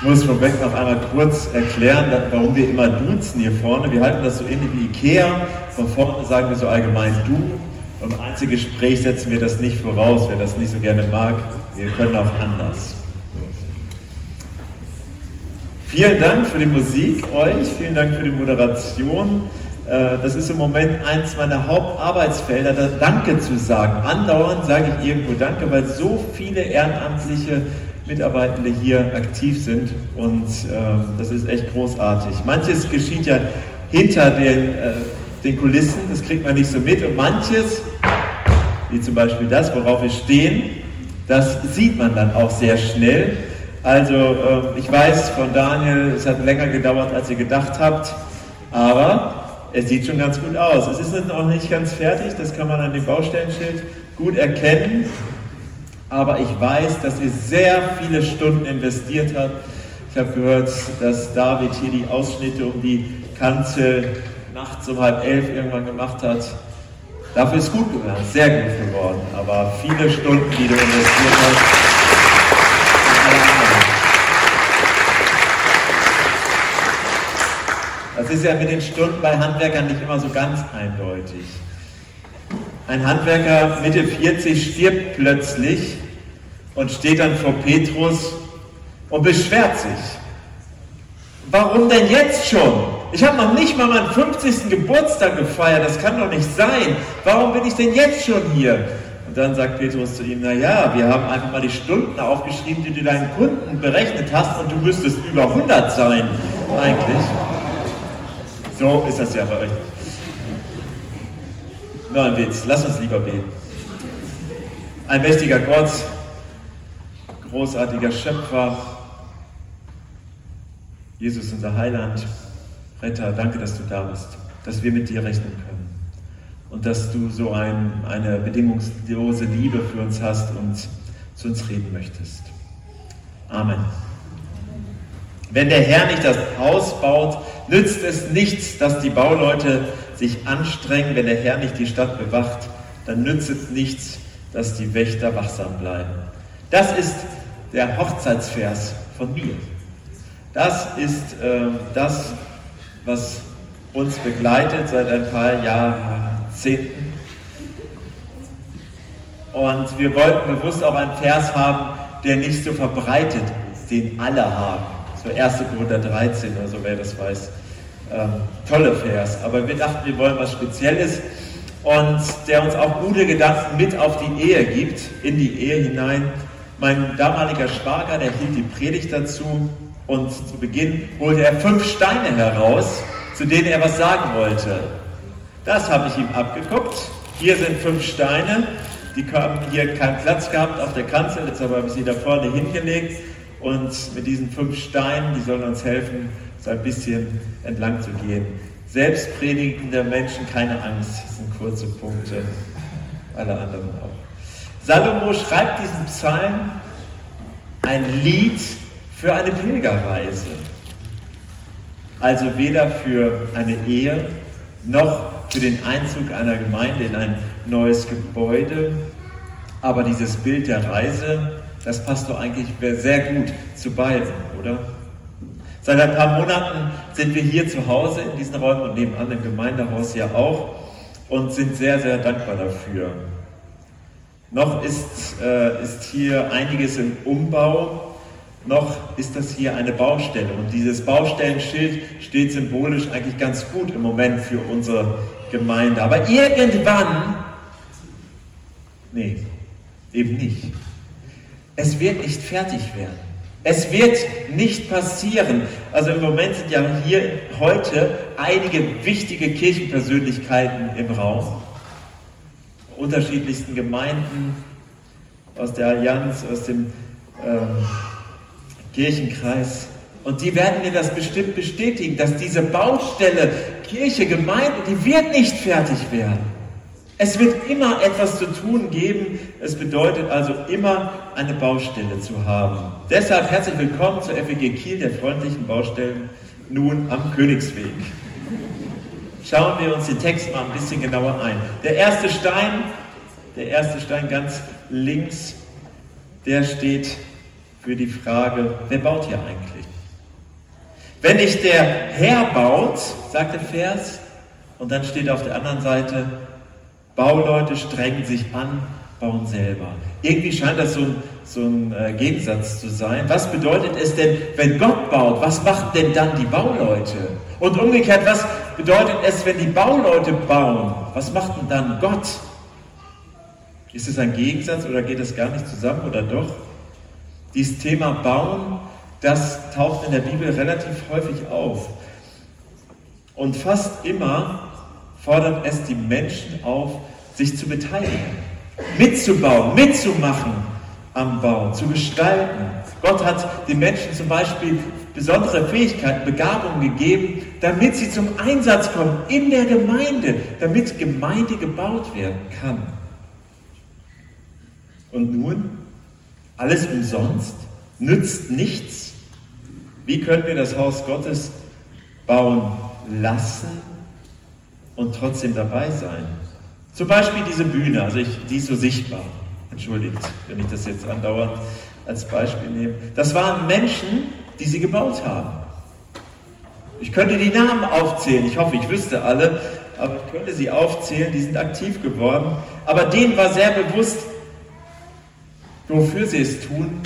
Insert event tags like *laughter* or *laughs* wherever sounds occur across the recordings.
Ich muss vorweg noch einmal kurz erklären, warum wir immer duzen hier vorne. Wir halten das so ähnlich wie Ikea. Von vorne sagen wir so allgemein du. Im Einzelgespräch setzen wir das nicht voraus, wer das nicht so gerne mag. Wir können auch anders. Vielen Dank für die Musik euch, vielen Dank für die Moderation. Äh, das ist im Moment eins meiner Hauptarbeitsfelder, da Danke zu sagen. Andauernd sage ich irgendwo Danke, weil so viele ehrenamtliche Mitarbeitende hier aktiv sind und äh, das ist echt großartig. Manches geschieht ja hinter den, äh, den Kulissen, das kriegt man nicht so mit und manches, wie zum Beispiel das, worauf wir stehen, das sieht man dann auch sehr schnell. Also äh, ich weiß von Daniel, es hat länger gedauert, als ihr gedacht habt, aber es sieht schon ganz gut aus. Es ist noch nicht ganz fertig, das kann man an dem Baustellenschild gut erkennen. Aber ich weiß, dass ihr sehr viele Stunden investiert habt. Ich habe gehört, dass David hier die Ausschnitte um die Kanzel nachts um halb elf irgendwann gemacht hat. Dafür ist gut geworden, sehr gut geworden. Aber viele Stunden, die du investiert hast. Das ist ja mit den Stunden bei Handwerkern nicht immer so ganz eindeutig. Ein Handwerker Mitte 40 stirbt plötzlich und steht dann vor Petrus und beschwert sich. Warum denn jetzt schon? Ich habe noch nicht mal meinen 50. Geburtstag gefeiert, das kann doch nicht sein. Warum bin ich denn jetzt schon hier? Und dann sagt Petrus zu ihm, naja, wir haben einfach mal die Stunden aufgeschrieben, die du deinen Kunden berechnet hast und du müsstest über 100 sein eigentlich. So ist das ja bei euch. Nur ein Witz, lass uns lieber beten. Ein mächtiger Gott, großartiger Schöpfer, Jesus unser Heiland, Retter, danke, dass du da bist, dass wir mit dir rechnen können und dass du so ein, eine bedingungslose Liebe für uns hast und zu uns reden möchtest. Amen. Wenn der Herr nicht das Haus baut, nützt es nichts, dass die Bauleute sich anstrengen. Wenn der Herr nicht die Stadt bewacht, dann nützt es nichts, dass die Wächter wachsam bleiben. Das ist der Hochzeitsvers von mir. Das ist äh, das, was uns begleitet seit ein paar Jahrzehnten. Und wir wollten bewusst auch einen Vers haben, der nicht so verbreitet ist, den alle haben so 1. Korinther 13 oder so, wer das weiß. Ähm, tolle Vers. Aber wir dachten, wir wollen was Spezielles und der uns auch gute Gedanken mit auf die Ehe gibt, in die Ehe hinein. Mein damaliger Schwager, der hielt die Predigt dazu und zu Beginn holte er fünf Steine heraus, zu denen er was sagen wollte. Das habe ich ihm abgeguckt. Hier sind fünf Steine. Die haben hier keinen Platz gehabt auf der Kanzel, jetzt habe ich sie da vorne hingelegt. Und mit diesen fünf Steinen, die sollen uns helfen, so ein bisschen entlang zu gehen. Selbstpredigende Menschen, keine Angst, das sind kurze Punkte, alle anderen auch. Salomo schreibt diesen Psalm ein Lied für eine Pilgerreise. Also weder für eine Ehe noch für den Einzug einer Gemeinde in ein neues Gebäude. Aber dieses Bild der Reise das passt doch eigentlich sehr gut zu beiden, oder? Seit ein paar Monaten sind wir hier zu Hause in diesen Räumen und nebenan im Gemeindehaus ja auch und sind sehr, sehr dankbar dafür. Noch ist, äh, ist hier einiges im Umbau, noch ist das hier eine Baustelle. Und dieses Baustellenschild steht symbolisch eigentlich ganz gut im Moment für unsere Gemeinde. Aber irgendwann, nee, eben nicht. Es wird nicht fertig werden. Es wird nicht passieren. Also im Moment sind ja hier heute einige wichtige Kirchenpersönlichkeiten im Raum. Unterschiedlichsten Gemeinden, aus der Allianz, aus dem ähm, Kirchenkreis. Und die werden mir das bestimmt bestätigen, dass diese Baustelle Kirche, Gemeinde, die wird nicht fertig werden. Es wird immer etwas zu tun geben. Es bedeutet also immer eine Baustelle zu haben. Deshalb herzlich willkommen zur FEG Kiel, der freundlichen Baustellen nun am Königsweg. Schauen wir uns den Text mal ein bisschen genauer ein. Der erste Stein, der erste Stein ganz links, der steht für die Frage, wer baut hier eigentlich? Wenn nicht der Herr baut, sagt der Vers, und dann steht auf der anderen Seite, Bauleute strengen sich an, bauen selber. Irgendwie scheint das so ein, so ein äh, Gegensatz zu sein. Was bedeutet es denn, wenn Gott baut? Was machen denn dann die Bauleute? Und umgekehrt, was bedeutet es, wenn die Bauleute bauen? Was macht denn dann Gott? Ist es ein Gegensatz oder geht es gar nicht zusammen oder doch? Dieses Thema Bauen, das taucht in der Bibel relativ häufig auf. Und fast immer fordert es die Menschen auf, sich zu beteiligen, mitzubauen, mitzumachen am Bau, zu gestalten. Gott hat den Menschen zum Beispiel besondere Fähigkeiten, Begabungen gegeben, damit sie zum Einsatz kommen in der Gemeinde, damit Gemeinde gebaut werden kann. Und nun, alles umsonst, nützt nichts. Wie können wir das Haus Gottes bauen lassen und trotzdem dabei sein? Zum Beispiel diese Bühne, also ich, die ist so sichtbar. Entschuldigt, wenn ich das jetzt andauernd als Beispiel nehme. Das waren Menschen, die sie gebaut haben. Ich könnte die Namen aufzählen, ich hoffe, ich wüsste alle, aber ich könnte sie aufzählen, die sind aktiv geworden. Aber denen war sehr bewusst, wofür sie es tun.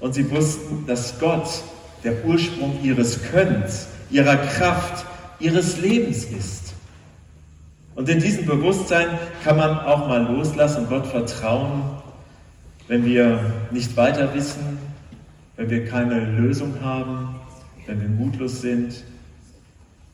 Und sie wussten, dass Gott der Ursprung ihres Könnens, ihrer Kraft, ihres Lebens ist. Und in diesem Bewusstsein kann man auch mal loslassen und Gott vertrauen, wenn wir nicht weiter wissen, wenn wir keine Lösung haben, wenn wir mutlos sind.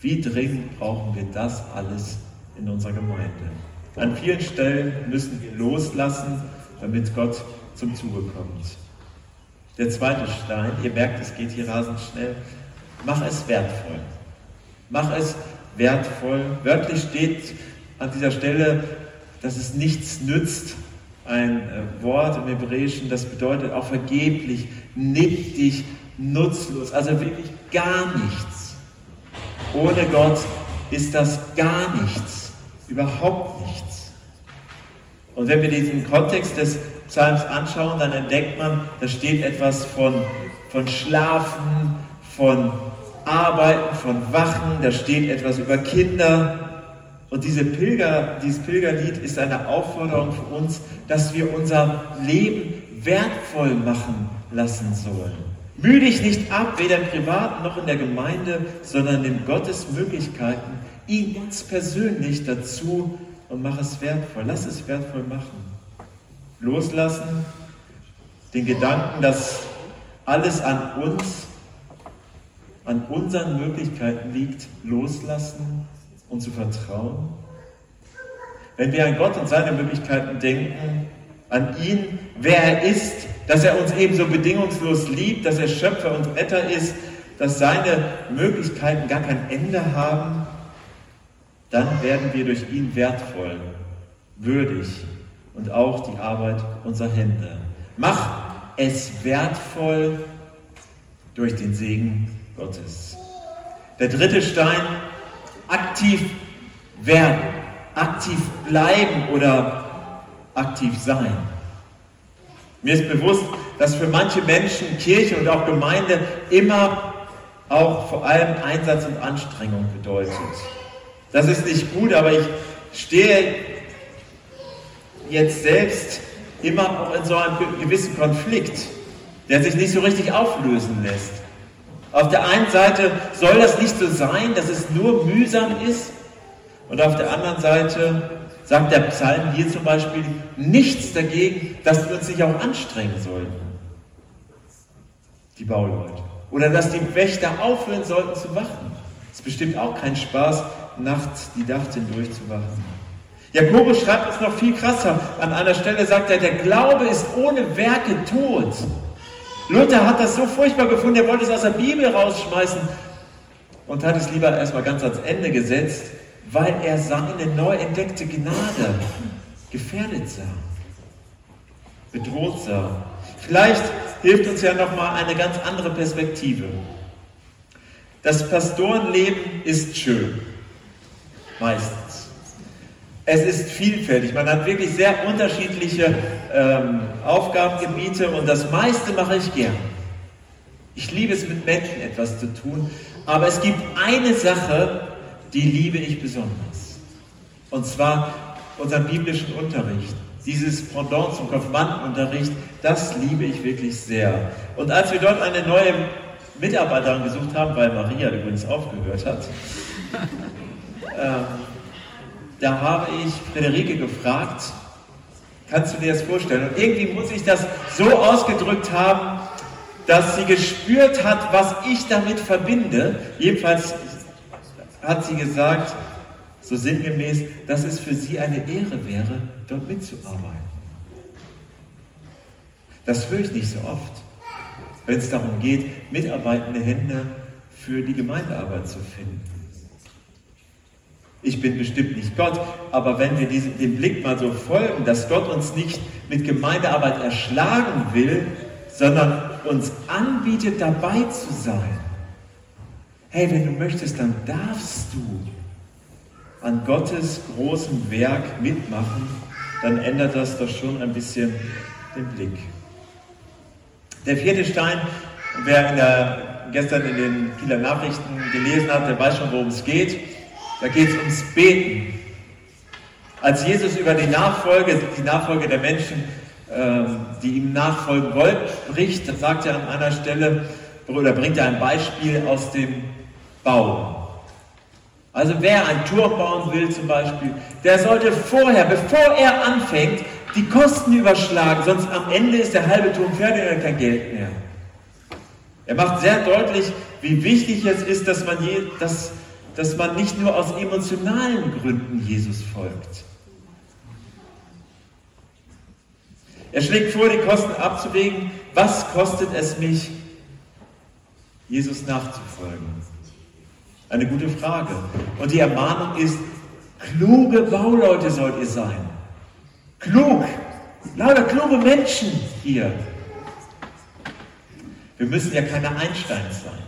Wie dringend brauchen wir das alles in unserer Gemeinde? An vielen Stellen müssen wir loslassen damit Gott zum Zuge kommt. Der zweite Stein, ihr merkt, es geht hier rasend schnell, mach es wertvoll. Mach es wertvoll. Wörtlich steht an dieser Stelle, dass es nichts nützt. Ein äh, Wort im Hebräischen, das bedeutet auch vergeblich, nichtig, nutzlos, also wirklich gar nichts. Ohne Gott ist das gar nichts, überhaupt nichts. Und wenn wir diesen Kontext des Psalms anschauen, dann entdeckt man, da steht etwas von, von Schlafen, von Arbeiten, von Wachen, da steht etwas über Kinder. Und diese Pilger, dieses Pilgerlied ist eine Aufforderung für uns, dass wir unser Leben wertvoll machen lassen sollen. Mühe dich nicht ab, weder im Privaten noch in der Gemeinde, sondern nimm Gottes Möglichkeiten, ihn ganz persönlich dazu und mach es wertvoll. Lass es wertvoll machen. Loslassen, den Gedanken, dass alles an uns, an unseren Möglichkeiten liegt, loslassen und zu vertrauen. Wenn wir an Gott und seine Möglichkeiten denken, an ihn, wer er ist, dass er uns ebenso bedingungslos liebt, dass er Schöpfer und Retter ist, dass seine Möglichkeiten gar kein Ende haben, dann werden wir durch ihn wertvoll, würdig und auch die Arbeit unserer Hände. Mach es wertvoll durch den Segen Gottes. Der dritte Stein, aktiv werden, aktiv bleiben oder aktiv sein. Mir ist bewusst, dass für manche Menschen Kirche und auch Gemeinde immer auch vor allem Einsatz und Anstrengung bedeutet. Das ist nicht gut, aber ich stehe jetzt selbst immer auch in so einem gewissen Konflikt, der sich nicht so richtig auflösen lässt. Auf der einen Seite soll das nicht so sein, dass es nur mühsam ist, und auf der anderen Seite sagt der Psalm hier zum Beispiel nichts dagegen, dass wir uns nicht auch anstrengen sollten, die Bauleute. Oder dass die Wächter aufhören sollten zu wachen. Es ist bestimmt auch kein Spaß, nachts die Nacht hindurch zu wachen. Jakobus schreibt es noch viel krasser. An einer Stelle sagt er, der Glaube ist ohne Werke tot. Luther hat das so furchtbar gefunden, er wollte es aus der Bibel rausschmeißen und hat es lieber erstmal ganz ans Ende gesetzt, weil er seine neu entdeckte Gnade gefährdet sah, bedroht sah. Vielleicht hilft uns ja nochmal eine ganz andere Perspektive. Das Pastorenleben ist schön. Meistens. Es ist vielfältig. Man hat wirklich sehr unterschiedliche ähm, Aufgabengebiete und das meiste mache ich gern. Ich liebe es, mit Menschen etwas zu tun, aber es gibt eine Sache, die liebe ich besonders. Und zwar unseren biblischen Unterricht. Dieses Pendant zum Konfirmandenunterricht, das liebe ich wirklich sehr. Und als wir dort eine neue Mitarbeiterin gesucht haben, weil Maria übrigens aufgehört hat, *laughs* ähm, da habe ich Friederike gefragt, kannst du dir das vorstellen? Und irgendwie muss ich das so ausgedrückt haben, dass sie gespürt hat, was ich damit verbinde. Jedenfalls hat sie gesagt, so sinngemäß, dass es für sie eine Ehre wäre, dort mitzuarbeiten. Das höre ich nicht so oft, wenn es darum geht, mitarbeitende Hände für die Gemeindearbeit zu finden. Ich bin bestimmt nicht Gott, aber wenn wir diesem, dem Blick mal so folgen, dass Gott uns nicht mit Gemeindearbeit erschlagen will, sondern uns anbietet, dabei zu sein. Hey, wenn du möchtest, dann darfst du an Gottes großem Werk mitmachen, dann ändert das doch schon ein bisschen den Blick. Der vierte Stein, wer in der, gestern in den Kieler Nachrichten gelesen hat, der weiß schon, worum es geht. Da geht es ums Beten. Als Jesus über die Nachfolge, die Nachfolge der Menschen, ähm, die ihm nachfolgen wollten, spricht, dann sagt er an einer Stelle, oder bringt er ein Beispiel aus dem Bau. Also wer ein Turm bauen will zum Beispiel, der sollte vorher, bevor er anfängt, die Kosten überschlagen, sonst am Ende ist der halbe Turm fertig und kein Geld mehr. Er macht sehr deutlich, wie wichtig es ist, dass man, je, dass dass man nicht nur aus emotionalen Gründen Jesus folgt. Er schlägt vor, die Kosten abzuwägen. Was kostet es mich, Jesus nachzufolgen? Eine gute Frage. Und die Ermahnung ist, kluge Bauleute sollt ihr sein. Klug. Lauter kluge Menschen hier. Wir müssen ja keine Einsteins sein.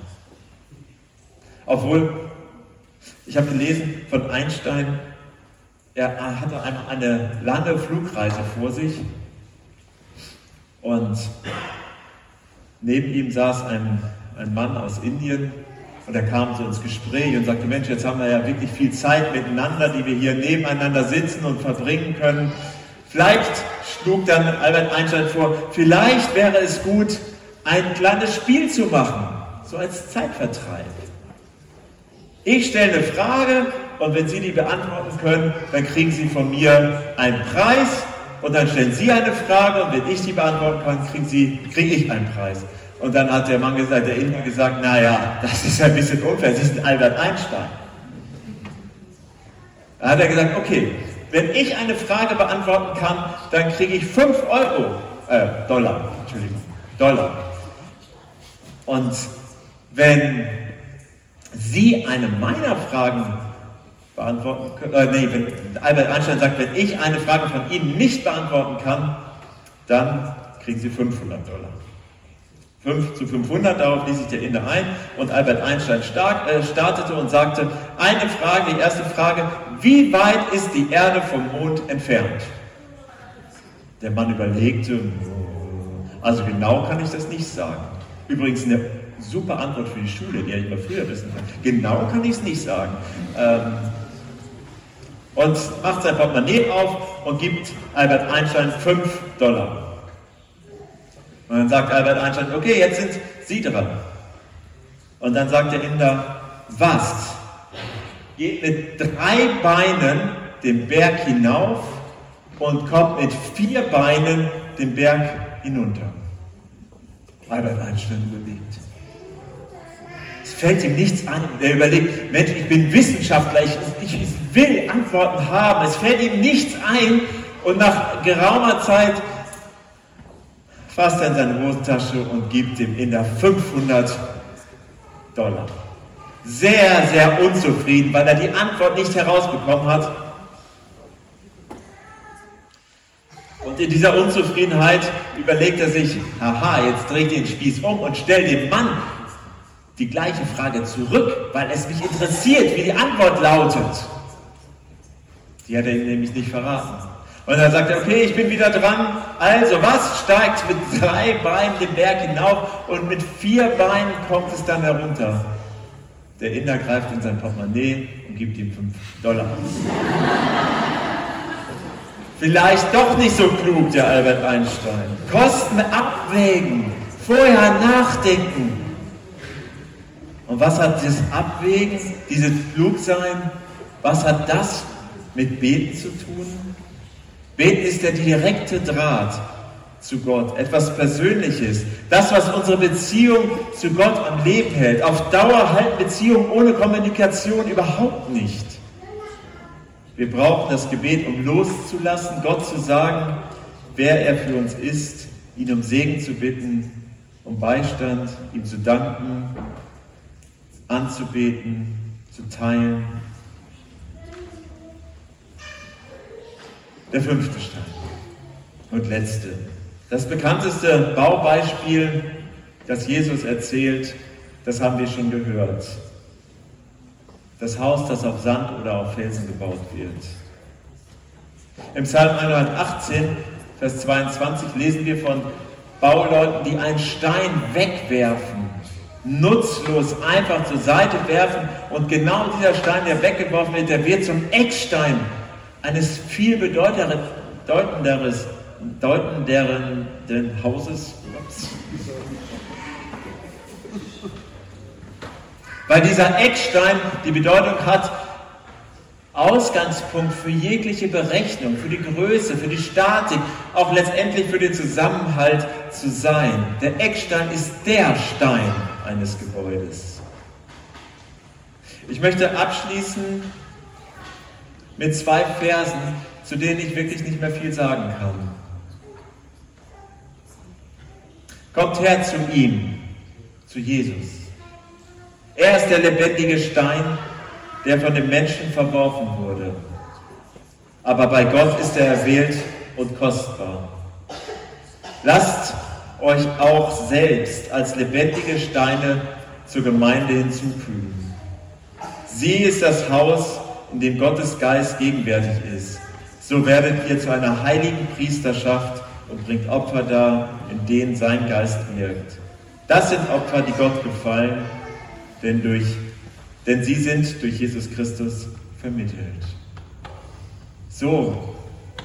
Obwohl ich habe gelesen von Einstein, er hatte einmal eine lange Flugreise vor sich und neben ihm saß ein, ein Mann aus Indien und er kam so ins Gespräch und sagte, Mensch, jetzt haben wir ja wirklich viel Zeit miteinander, die wir hier nebeneinander sitzen und verbringen können. Vielleicht schlug dann Albert Einstein vor, vielleicht wäre es gut, ein kleines Spiel zu machen, so als Zeitvertreib. Ich stelle eine Frage und wenn Sie die beantworten können, dann kriegen Sie von mir einen Preis und dann stellen Sie eine Frage und wenn ich die beantworten kann, kriegen Sie, kriege ich einen Preis. Und dann hat der Mann gesagt, der Inder gesagt, naja, das ist ein bisschen unfair, Sie sind Albert Einstein. Da hat er gesagt, okay, wenn ich eine Frage beantworten kann, dann kriege ich 5 Euro, äh, Dollar, Entschuldigung, Dollar. Und wenn Sie eine meiner Fragen beantworten können, äh, nee, wenn Albert Einstein sagt, wenn ich eine Frage von Ihnen nicht beantworten kann, dann kriegen Sie 500 Dollar. 5 zu 500, darauf ließ sich der Inder ein und Albert Einstein stark, äh, startete und sagte, eine Frage, die erste Frage, wie weit ist die Erde vom Mond entfernt? Der Mann überlegte, also genau kann ich das nicht sagen. Übrigens eine super Antwort für die Schule, die ich immer früher wissen kann. Genau kann ich es nicht sagen. Ähm, und macht sein Portemonnaie auf und gibt Albert Einstein 5 Dollar. Und dann sagt Albert Einstein, okay, jetzt sind Sie dran. Und dann sagt der Inder, was? Geht mit drei Beinen den Berg hinauf und kommt mit vier Beinen den Berg hinunter. Albert Einstein überlegt fällt ihm nichts an. Er überlegt, Mensch, ich bin Wissenschaftler, ich, ich will Antworten haben. Es fällt ihm nichts ein. Und nach geraumer Zeit fasst er in seine Hosentasche und gibt dem Inder 500 Dollar. Sehr, sehr unzufrieden, weil er die Antwort nicht herausbekommen hat. Und in dieser Unzufriedenheit überlegt er sich, haha, jetzt dreht den Spieß um und stellt dem Mann, die gleiche Frage zurück, weil es mich interessiert, wie die Antwort lautet. Die hat er ihm nämlich nicht verraten. Und dann sagt er, okay, ich bin wieder dran. Also, was steigt mit drei Beinen den Berg hinauf und mit vier Beinen kommt es dann herunter? Der Inder greift in sein Portemonnaie und gibt ihm fünf Dollar. Vielleicht doch nicht so klug, der Albert Einstein. Kosten abwägen, vorher nachdenken. Und was hat das Abwägen, dieses Klugsein, was hat das mit Beten zu tun? Beten ist der direkte Draht zu Gott, etwas Persönliches. Das, was unsere Beziehung zu Gott am Leben hält. Auf Dauer halten Beziehungen ohne Kommunikation überhaupt nicht. Wir brauchen das Gebet, um loszulassen, Gott zu sagen, wer er für uns ist, ihn um Segen zu bitten, um Beistand, ihm zu danken, anzubeten, zu teilen. Der fünfte Stein und letzte. Das bekannteste Baubeispiel, das Jesus erzählt, das haben wir schon gehört. Das Haus, das auf Sand oder auf Felsen gebaut wird. Im Psalm 118, Vers 22 lesen wir von Bauleuten, die einen Stein wegwerfen, nutzlos einfach zur Seite werfen und genau dieser Stein, der weggeworfen wird, der wird zum Eckstein eines viel bedeutenderes, bedeutenderen Hauses. Weil dieser Eckstein die Bedeutung hat, Ausgangspunkt für jegliche Berechnung, für die Größe, für die Statik, auch letztendlich für den Zusammenhalt zu sein. Der Eckstein ist der Stein eines Gebäudes. Ich möchte abschließen mit zwei Versen, zu denen ich wirklich nicht mehr viel sagen kann. Kommt her zu ihm, zu Jesus. Er ist der lebendige Stein, der von dem Menschen verworfen wurde. Aber bei Gott ist er erwählt und kostbar. Lasst euch auch selbst als lebendige Steine zur Gemeinde hinzufügen. Sie ist das Haus, in dem Gottes Geist gegenwärtig ist. So werdet ihr zu einer heiligen Priesterschaft und bringt Opfer dar, in denen sein Geist wirkt. Das sind Opfer, die Gott gefallen, denn, durch, denn sie sind durch Jesus Christus vermittelt. So,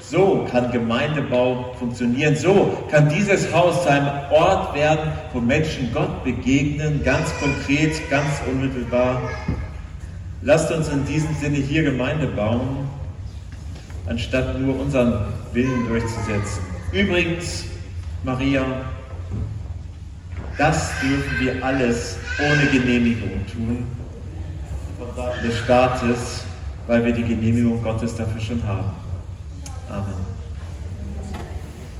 so kann Gemeindebau funktionieren. So kann dieses Haus zu einem Ort werden, wo Menschen Gott begegnen, ganz konkret, ganz unmittelbar Lasst uns in diesem Sinne hier Gemeinde bauen, anstatt nur unseren Willen durchzusetzen. Übrigens, Maria, das dürfen wir alles ohne Genehmigung tun des Staates, weil wir die Genehmigung Gottes dafür schon haben. Amen.